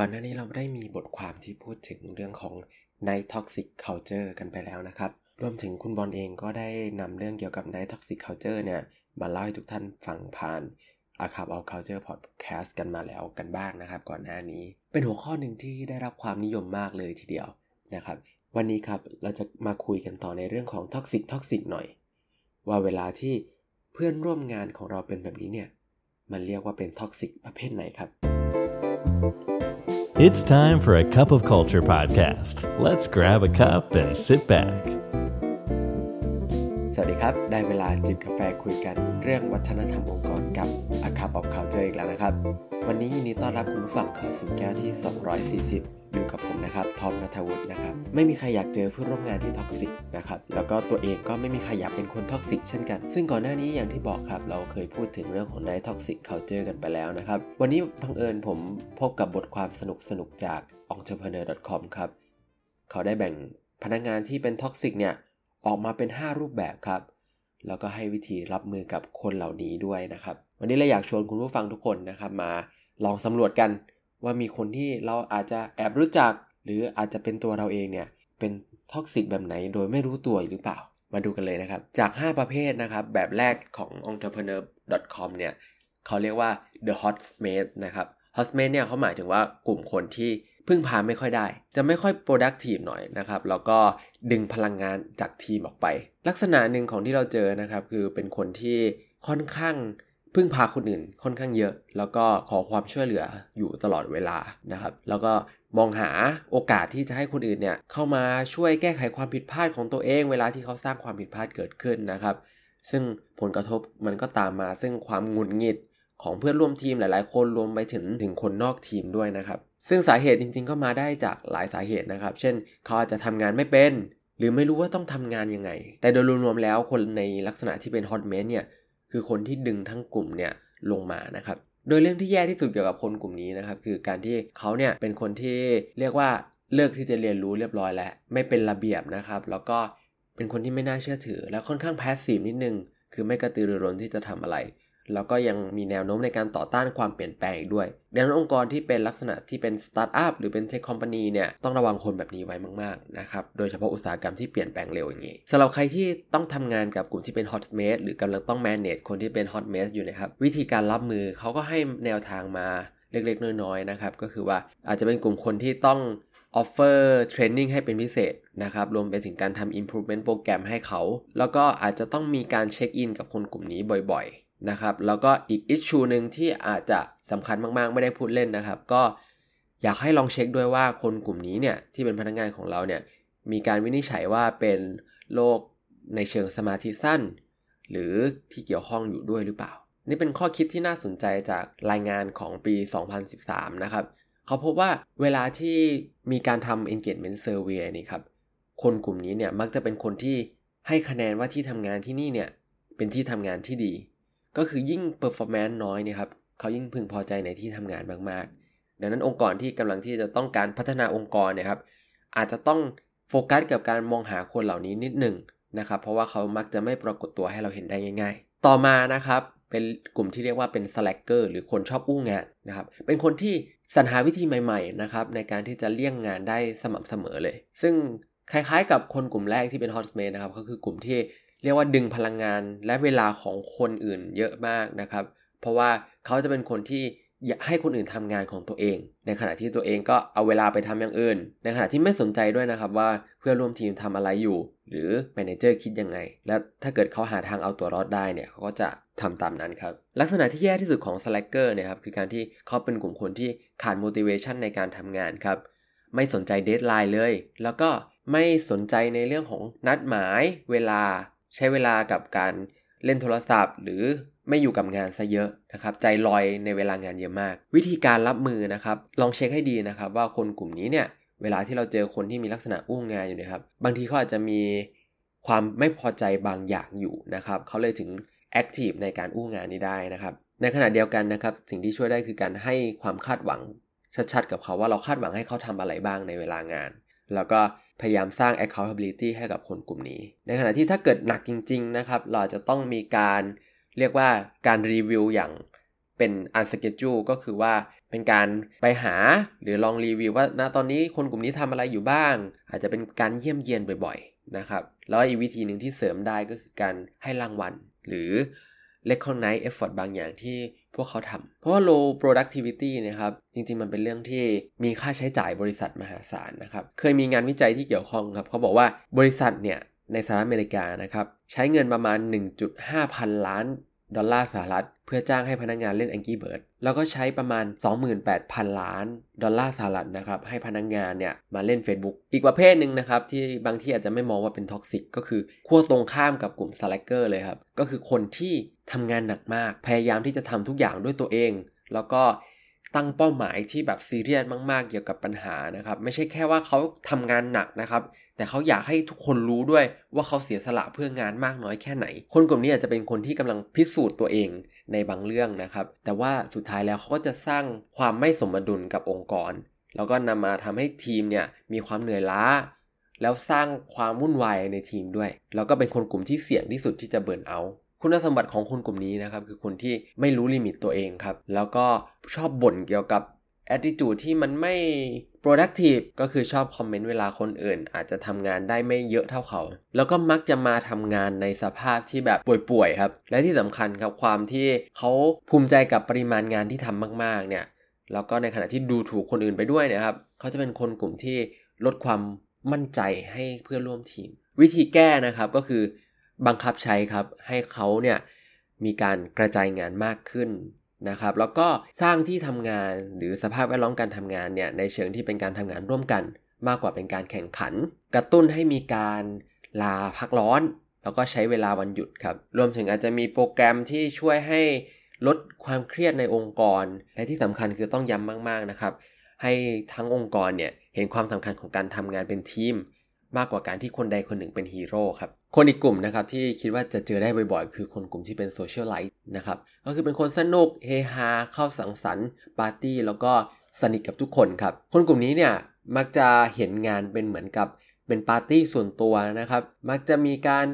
ก่อนหน้านี้เราได้มีบทความที่พูดถึงเรื่องของ Night Toxic Culture กันไปแล้วนะครับ รวมถึงคุณบอลเองก็ได้นำเรื่องเกี่ยวกับ Night Toxic Culture เนี่ย มาเล่าให้ทุกท่านฟังผ่านอาคาบเอา Culture Podcast กันมาแล้วกันบ้างนะครับ ก่อนหน้านี้ เป็นหัวข้อหนึ่งที่ได้รับความนิยมมากเลยทีเดียวนะครับ วันนี้ครับเราจะมาคุยกันต่อในเรื่องของ Toxic Toxic หน่อย ว่าเวลาที่เพื่อนร่วมงานของเราเป็นแบบนี้เนี่ย มันเรียกว่าเป็น Toxic ประเภทไหนครับ It's time for a cup of culture podcast. Let's grab a cup and sit back. สวัสดีครับ ได้เวลาจิบกาแฟคุยกันเรื่องวัฒนธรรมองค์กรกับ A Cup of Culture อีกแล้วนะครับ วันนี้ยินดีต้อนรับคุณผู้ฟังเข้าสู่แก้วที่ 240 อยู่กับผมนะครับทอมนัทวุฒินะครับ ไม่มีใครอยากเจอเพื่อนร่วมงานที่ toxic นะครับ แล้วก็ตัวเองก็ไม่มีใครอยากเป็นคน toxic เช่นกัน ซึ่งก่อนหน้านี้อย่างที่บอกครับ เราเคยพูดถึงเรื่องของ Night Toxic Culture กันไปแล้วนะครับ วันนี้บังเอิญผมพบกับบทความสนุกๆจาก entrepreneur.com ครับ เขาได้แบ่งพนักงานที่เป็น toxic เนี่ย ออกมาเป็น 5 รูปแบบครับ แล้วก็ให้วิธีรับมือกับคนเหล่านี้ด้วยนะครับ วันนี้เราอยากชวนคุณผู้ฟังทุกคนนะครับ มาลองสำรวจกันว่ามีคนที่เราอาจจะแอบรู้จัก หรืออาจจะเป็นตัวเราเองเนี่ยเป็น toxic แบบไหนโดยไม่รู้ตัวหรือเปล่า มาดูกันเลยนะครับ จาก 5 ประเภทนะครับ แบบแรกของ entrepreneur.com เนี่ยเขาเรียกว่า the hot mate นะครับ hot mate เนี่ยเขาหมายถึงว่ากลุ่มคนที่พึ่งพาไม่ค่อยได้ จะไม่ค่อย productive หน่อยนะครับ แล้วก็ดึงพลังงานจากทีมออกไป ลักษณะหนึ่งของที่เราเจอนะครับ คือเป็นคนที่ค่อนข้างพึ่งพาคนอื่นค่อนข้างเยอะ แล้วก็ขอความช่วยเหลืออยู่ตลอดเวลานะครับ แล้วก็มองหาโอกาสที่จะให้คนอื่นเนี่ยเข้ามาช่วยแก้ไขความผิดพลาดของตัวเอง เวลาที่เขาสร้างความผิดพลาดเกิดขึ้นนะครับ ซึ่งผลกระทบมันก็ตามมาซึ่งความหงุดหงิด ของเพื่อนร่วมทีมหลาย ๆ คนรวมไปถึงถึงคนนอกทีมด้วยนะครับ ซึ่งสาเหตุจริง ๆ ก็มาได้จากหลายสาเหตุนะครับ เช่น เขาอาจจะทำงานไม่เป็น หรือไม่รู้ว่าต้องทำงานยังไง แต่โดยรวมๆแล้วคนในลักษณะที่เป็นฮอตเมนเนี่ยคือคนที่ดึงทั้งกลุ่มเนี่ยลงมานะครับโดยเรื่องที่แย่ที่สุดเกี่ยวกับคนกลุ่มนี้นะครับคือการที่เขาเนี่ยเป็นคนที่เรียกว่าเลิกที่จะเรียนรู้เรียบร้อยแล้วไม่เป็นระเบียบนะครับ แล้วก็เป็นคนที่ไม่น่าเชื่อถือ และค่อนข้าง passive นิดนึง คือไม่กระตือรือร้นที่จะทำอะไร แล้วก็ยังมีแนวโน้มในการต่อต้านความเปลี่ยนแปลงอีกด้วย ดังนั้นองค์กรที่เป็นลักษณะที่เป็นสตาร์ทอัพหรือเป็น tech company เนี่ยต้องระวังคนแบบนี้ไว้มากๆนะครับ โดยเฉพาะอุตสาหกรรมที่เปลี่ยนแปลงเร็วอย่างนี้สำหรับใครที่ต้องทำงานกับกลุ่มที่เป็น hot mess หรือกำลังต้อง manage คนที่เป็น hot mess อยู่นะครับวิธีการรับมือเขาก็ให้แนวทางมาเล็กๆ น้อยๆนะครับก็คือว่าอาจจะเป็นกลุ่มคนที่ต้องoffer training ให้เป็นพิเศษนะครับ รวมไปถึงการทำ improvement โปรแกรมให้เขา แล้วก็อาจจะต้องมีการ check in กับคนกลุ่มนี้บ่อย นะครับ แล้วก็อีก issue หนึ่งที่อาจจะสำคัญมากๆ ไม่ได้พูดเล่นนะครับ ก็อยากให้ลองเช็คด้วยว่าคนกลุ่มนี้เนี่ยที่เป็นพนักงานของเราเนี่ยมีการวินิจฉัยว่าเป็นโรคในเชิงสมาธิสั้น หรือที่เกี่ยวข้องอยู่ด้วยหรือเปล่า นี่เป็นข้อคิดที่น่าสนใจจากรายงานของปี 2013 นะครับ เขาพบว่าเวลาที่มีการทำ engagement survey นี่ครับ คนกลุ่มนี้เนี่ยมักจะเป็นคนที่ให้คะแนนว่าที่ทำงานที่นี่เนี่ยเป็นที่ทำงานที่ดี ก็คือยิ่ง performance น้อยเนี่ยครับเขายิ่งพึงพอใจในที่ทำงานมากๆ ดังนั้นองค์กรที่กำลังที่จะต้องการพัฒนาองค์กรเนี่ยครับอาจจะต้องโฟกัสกับการมองหาคนเหล่านี้นิดหนึ่งนะครับเพราะว่าเขามักจะไม่ปรากฏตัวให้เราเห็นได้ง่าย ๆ ต่อมานะครับเป็นกลุ่มที่เรียกว่าเป็น slacker หรือคนชอบอู้งานนะครับ เป็นคนที่สรรหาวิธีใหม่ๆนะครับในการที่จะเลี่ยงงานได้สม่ำเสมอเลย ซึ่งคล้ายๆกับคนกลุ่มแรกที่เป็น hot mate นะครับก็คือกลุ่มที่ เรียกว่าดึงพลังงานและเวลาของคนอื่นเยอะมากนะครับ เพราะว่าเขาจะเป็นคนที่อยากให้คนอื่นทำงานของตัวเอง ในขณะที่ตัวเองก็เอาเวลาไปทำอย่างอื่น ในขณะที่ไม่สนใจด้วยนะครับว่าเพื่อนร่วมทีมทำอะไรอยู่ หรือ manager คิดยังไง และถ้าเกิดเขาหาทางเอาตัวรอดได้เนี่ยเขาก็จะทำตามนั้นครับ ลักษณะที่แย่ที่สุดของ slacker เนี่ยครับคือการที่เขาเป็นกลุ่มคนที่ขาด motivation ในการทำงานครับไม่สนใจ deadline เลย แล้วก็ไม่สนใจในเรื่องของนัดหมายเวลา ใช้เวลากับการเล่นโทรศัพท์ หรือไม่อยู่กับงานซะเยอะนะครับ ใจลอยในเวลางานเยอะมาก วิธีการรับมือนะครับ ลองเช็คให้ดีนะครับ ว่าคนกลุ่มนี้เนี่ยเวลาที่เราเจอคนที่มีลักษณะอู้งานอยู่นะครับ บางทีเขาอาจจะมีความไม่พอใจบางอย่างอยู่นะครับเขาเลยถึงแอคทีฟในการอู้งานนี้ได้นะครับ ในขณะเดียวกันนะครับ สิ่งที่ช่วยได้คือการให้ความคาดหวังชัดๆ กับเขาว่าเราคาดหวังให้เขาทำอะไรบ้างในเวลางาน แล้วก็ พยายามสร้าง accountability ให้กับคนกลุ่มนี้ ในขณะที่ถ้าเกิดหนักจริง ๆ นะครับ เราจะต้องมีการเรียกว่าการรีวิวอย่างเป็น unschedule ก็คือว่าเป็นการไปหาหรือลองรีวิวว่าณตอนนี้คนกลุ่มนี้ทำอะไรอยู่บ้าง อาจจะเป็นการเยี่ยมเยียนบ่อย ๆ นะครับ แล้วอีกวิธีหนึ่งที่เสริมได้ก็คือการให้รางวัล หรือ recognize effort บางอย่างที่พวกเขาทำเพราะว่า low productivity นะครับ จริงๆ มันเป็นเรื่องที่มีค่าใช้จ่ายบริษัทมหาศาลนะครับ เคยมีงานวิจัยที่เกี่ยวข้องครับ เขาบอกว่าบริษัทเนี่ยในสหรัฐอเมริกานะครับ ใช้เงินประมาณ 1.5 พันล้าน ดอลลาร์สหรัฐ เพื่อจ้างให้พนักงานเล่น Angry Bird แล้วก็ใช้ประมาณ 28,000 ล้าน ดอลลาร์สหรัฐนะครับให้พนักงานเนี่ยมาเล่น Facebook อีกประเภทหนึ่งนะครับที่บางที่อาจจะไม่มองว่าเป็น toxic ก็คือขั้วตรงข้ามกับกลุ่ม slacker เลยครับ ก็คือคนที่ทำงานหนักมาก พยายามที่จะทำทุกอย่างด้วยตัวเอง แล้วก็ ตั้งเป้าหมายที่แบบซีเรียสมาก ๆ เกี่ยวกับปัญหานะครับ ไม่ใช่แค่ว่าเขาทำงานหนักนะครับ แต่เขาอยากให้ทุกคนรู้ด้วยว่าเขาเสียสละเพื่องานมากน้อยแค่ไหน คนกลุ่มนี้อาจจะเป็นคนที่กำลังพิสูจน์ตัวเองในบางเรื่องนะครับ แต่ว่าสุดท้ายแล้วเขาก็จะสร้างความไม่สมดุลกับองค์กร แล้วก็นำมาทำให้ทีมเนี่ยมีความเหนื่อยล้า แล้วสร้างความวุ่นวายในทีมด้วย แล้วก็เป็นคนกลุ่มที่เสี่ยงที่สุดที่จะเบิร์นเอา คุณสมบัติของคนกลุ่มนี้นะครับคือคนที่ไม่รู้ลิมิตตัวเองครับ แล้วก็ชอบบ่นเกี่ยวกับ attitude ที่มันไม่ productive ก็คือชอบคอมเมนต์เวลาคนอื่น อาจจะทำงานได้ไม่เยอะเท่าเขา แล้วก็มักจะมาทำงานในสภาพที่แบบป่วยๆครับ และที่สำคัญครับความที่เขาภูมิใจกับปริมาณงานที่ทำมากๆเนี่ย แล้วก็ในขณะที่ดูถูกคนอื่นไปด้วยนะครับ เขาจะเป็นคนกลุ่มที่ลดความมั่นใจให้เพื่อนร่วมทีม วิธีแก้นะครับก็คือ บังคับใช้ครับให้เขาเนี่ยมีการกระจายงานมากขึ้นนะครับ แล้วก็สร้างที่ทำงานหรือสภาพแวดล้อมการทำงานเนี่ยในเชิงที่เป็นการทำงานร่วมกัน มากกว่าเป็นการแข่งขัน กระตุ้นให้มีการลาพักร้อน แล้วก็ใช้เวลาวันหยุดครับ รวมถึงอาจจะมีโปรแกรมที่ช่วยให้ลดความเครียดในองค์กร และที่สำคัญคือต้องย้ำมาก ๆนะครับ ให้ทั้งองค์กรเนี่ยเห็นความสำคัญของการทำงานเป็นทีม มากกว่าการที่คนใดคนหนึ่งเป็นฮีโร่ครับ คนอีกกลุ่มนะครับที่คิดว่าจะเจอได้บ่อยๆ คือคนกลุ่มที่เป็น socialite นะครับก็คือเป็นคนสนุกเฮฮาเข้าสังสรรค์ปาร์ตี้แล้วก็สนิทกับทุกคนครับ คนกลุ่มนี้เนี่ยมักจะเห็นงานเป็นเหมือนกับเป็นปาร์ตี้ส่วนตัวนะครับ มักจะมีการ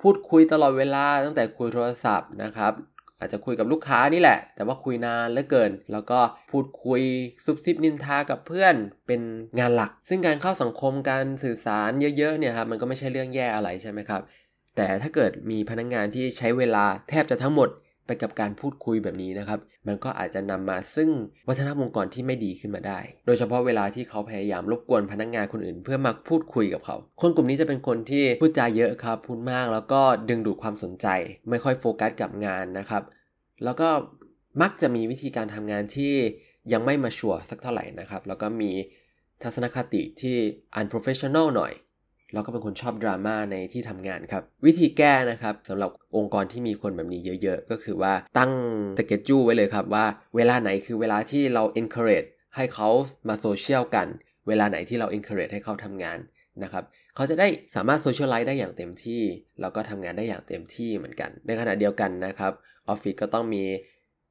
พูดคุยตลอดเวลาตั้งแต่คุยโทรศัพท์นะครับ อาจจะคุยกับลูกค้านี่แหละ แต่ว่าคุยนานเหลือเกิน แล้วก็พูดคุยซุบซิบนินทากับเพื่อนเป็นงานหลัก ซึ่งการเข้าสังคมการสื่อสารเยอะๆเนี่ยครับมันก็ไม่ใช่เรื่องแย่อะไรใช่ไหมครับแต่ถ้าเกิดมีพนักงงานที่ใช้เวลาแทบจะทั้งหมด ไปกับการพูดคุยแบบนี้นะครับ มันก็อาจจะนำมาซึ่งวัฒนธรรมองค์กรที่ไม่ดีขึ้นมาได้ โดยเฉพาะเวลาที่เขาพยายามรบกวนพนักงงานคนอื่น เพื่อมาพูดคุยกับเขา คนกลุ่มนี้จะเป็นคนที่พูดจาเยอะครับพูดมากแล้วก็ดึงดูดความสนใจ ไม่ค่อยโฟกัสกับงานนะครับ แล้วก็มักจะมีวิธีการทำงานที่ยังไม่มาชัวร์สักเท่าไหร่นะครับ แล้วก็มีทัศนคติที่ unprofessional หน่อย แล้วก็เป็นคนชอบดราม่าในที่ทำงานครับ วิธีแก้นะครับสำหรับองค์กรที่มีคนแบบนี้เยอะๆ ก็คือว่าตั้งสเกจจูไว้เลยครับว่าเวลาไหนคือเวลาที่เรา encourage ให้เขามาโซเชียลกัน เวลาไหนที่เรา encourage ให้เขาทำงานนะครับเขาจะได้สามารถโซเชียลไลฟ์ได้อย่างเต็มที่ แล้วก็ทำงานได้อย่างเต็มที่เหมือนกัน ในขณะเดียวกันนะครับออฟฟิศก็ต้องมี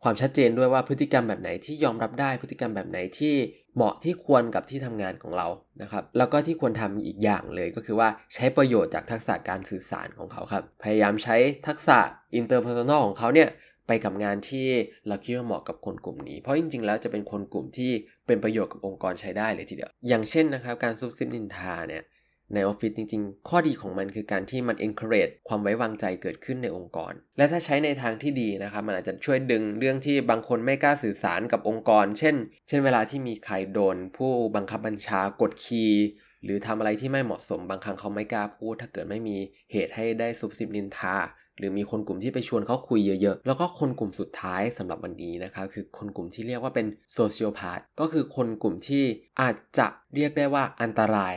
ความชัดเจนด้วยว่าพฤติกรรมแบบไหนที่ยอมรับได้พฤติกรรมแบบไหนที่เหมาะที่ควรกับที่ทำงานของเรานะครับ แล้วก็ที่ควรทำอีกอย่างเลยก็คือว่าใช้ประโยชน์จากทักษะการสื่อสารของเขาครับ พยายามใช้ทักษะ interpersonal ของเขาเนี่ยไปกับงานที่เราคิดว่าเหมาะกับคนกลุ่มนี้ เพราะจริงๆ แล้วจะเป็นคนกลุ่มที่เป็นประโยชน์กับองค์กรใช้ได้เลยทีเดียว อย่างเช่นนะครับ การซุบซิบนินทาเนี่ย ในออฟฟิศจริงๆ ข้อดีของมันคือการที่มัน encourage ความไว้วางใจเกิดขึ้นในองค์กร และถ้าใช้ในทางที่ดีนะครับ มันอาจจะช่วยดึงเรื่องที่บางคนไม่กล้าสื่อสารกับองค์กร เช่น เช่นเวลาที่มีใครโดน ผู้บังคับบัญชากดขี่หรือทำอะไรที่ไม่เหมาะสมบางครั้งเขาไม่กล้าพูด ถ้าเกิดไม่มีเหตุให้ได้ซุบซิบนินทา หรือมีคนกลุ่มที่ไปชวนเขาคุยเยอะๆ แล้วก็คนกลุ่มสุดท้ายสำหรับวันนี้นะครับคือคนกลุ่มที่เรียกว่าเป็นโซเชียลพาร์ตก็คือคนกลุ่มที่อาจจะเรียกได้ว่าอันตราย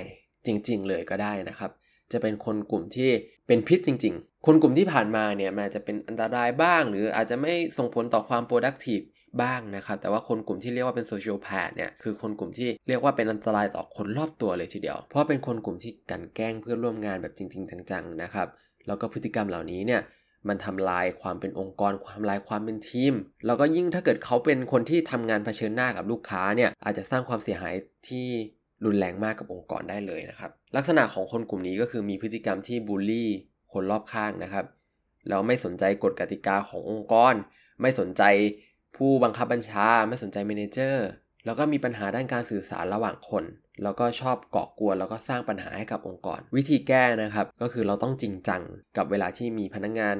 จริง ๆ เลยก็ได้นะครับ จะเป็นคนกลุ่มที่เป็นพิษจริง ๆ คนกลุ่มที่ผ่านมาเนี่ยมันอาจจะเป็นอันตรายบ้าง หรืออาจจะไม่ส่งผลต่อความ productive บ้างนะครับ แต่ว่าคนกลุ่มที่เรียกว่าเป็น sociopath เนี่ยคือคนกลุ่มที่เรียกว่าเป็นอันตรายต่อคนรอบตัวเลยทีเดียว เพราะเป็นคนกลุ่มที่กลั่นแกล้งเพื่อนร่วมงานแบบจริง ๆ จังๆนะครับแล้วก็พฤติกรรมเหล่านี้เนี่ยมันทำลายความเป็นองค์กร ความลายความเป็นทีม แล้วก็ยิ่งถ้าเกิดเขาเป็นคนที่ทำงานเผชิญหน้ากับลูกค้าเนี่ยอาจจะสร้างความเสียหายที่ รุนแรงมากกับองค์กรได้เลยนะครับ ลักษณะของคนกลุ่มนี้ก็คือมีพฤติกรรมที่บูลลี่คนรอบข้างนะครับ แล้วไม่สนใจกฎกติกาขององค์กร ไม่สนใจผู้บังคับบัญชา ไม่สนใจเมนเจอร์แล้วก็มีปัญหาด้านการสื่อสารระหว่างคน แล้วก็ชอบก่อกวนแล้วก็สร้างปัญหาให้กับองค์กร วิธีแก้นะครับ ก็คือเราต้องจริงจังกับเวลาที่มีพนักงงาน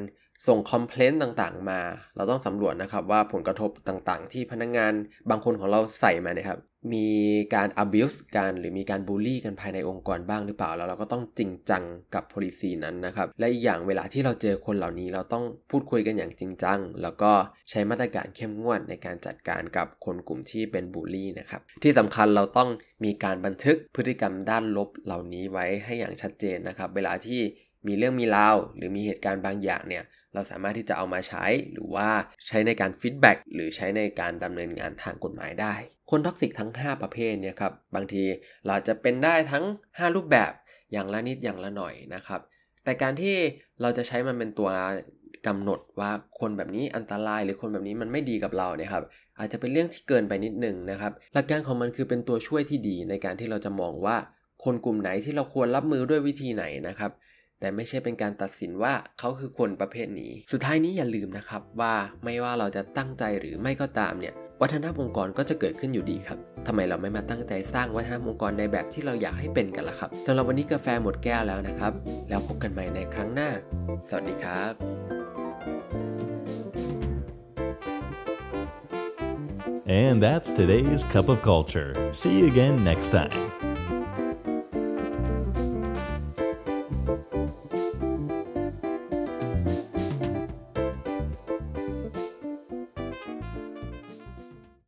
ส่งคอมเพลนต์ต่างๆ มา เราต้องสำรวจนะครับว่าผลกระทบต่างๆ ที่พนักงงานบางคนของเราใส่มาเนี่ยครับ มีการ abuse กันหรือมีการบูลลี่กันภายในองค์กรบ้างหรือเปล่า แล้วเราก็ต้องจริงจังกับ policy นั้นนะครับ และอีกอย่างเวลาที่เราเจอคนเหล่านี้เราต้องพูดคุยกันอย่างจริงจัง แล้วก็ใช้มาตรการเข้มงวดในการจัดการกับคนกลุ่มที่เป็นบูลลี่นะครับ ที่สำคัญเราต้องมีการบันทึกพฤติกรรมด้านลบเหล่านี้ไว้ให้อย่างชัดเจนนะครับ เวลาที่ มีเรื่องมีราวหรือมีเหตุการณ์บางอย่างเนี่ยเราสามารถที่จะเอามาใช้หรือว่าใช้ในการ feedback หรือใช้ในการดำเนินงานทางกฎหมายได้ คน toxic ทั้ง 5 ประเภทเนี่ยครับบางทีเราจะเป็นได้ทั้ง 5 รูปแบบอย่างละนิดอย่างละหน่อยนะครับแต่การที่เราจะใช้มันเป็นตัวกำหนดว่าคนแบบนี้อันตรายหรือคนแบบนี้มันไม่ดีกับเราเนี่ยครับอาจจะเป็นเรื่องที่เกินไปนิดหนึ่งนะครับหลักการของมันคือเป็นตัวช่วยที่ดีในการที่เราจะมองว่าคนกลุ่มไหนที่เราควรรับมือด้วยวิธีไหนนะครับ แต่ไม่ใช่เป็นการตัดสินว่าเขาคือคนประเภทนี้ สุดท้ายนี้อย่าลืมนะครับว่าไม่ว่าเราจะตั้งใจหรือไม่ก็ตามเนี่ยวัฒนธรรมองค์กรก็จะเกิดขึ้นอยู่ดีครับทำไมเราไม่มาตั้งใจสร้างวัฒนธรรมองค์กรในแบบที่เราอยากให้เป็นกันล่ะครับสำหรับวันนี้กาแฟหมดแก้วแล้วนะครับ แล้วพบกันใหม่ในครั้งหน้า สวัสดีครับ And that's today's Cup of Culture. See you again next time.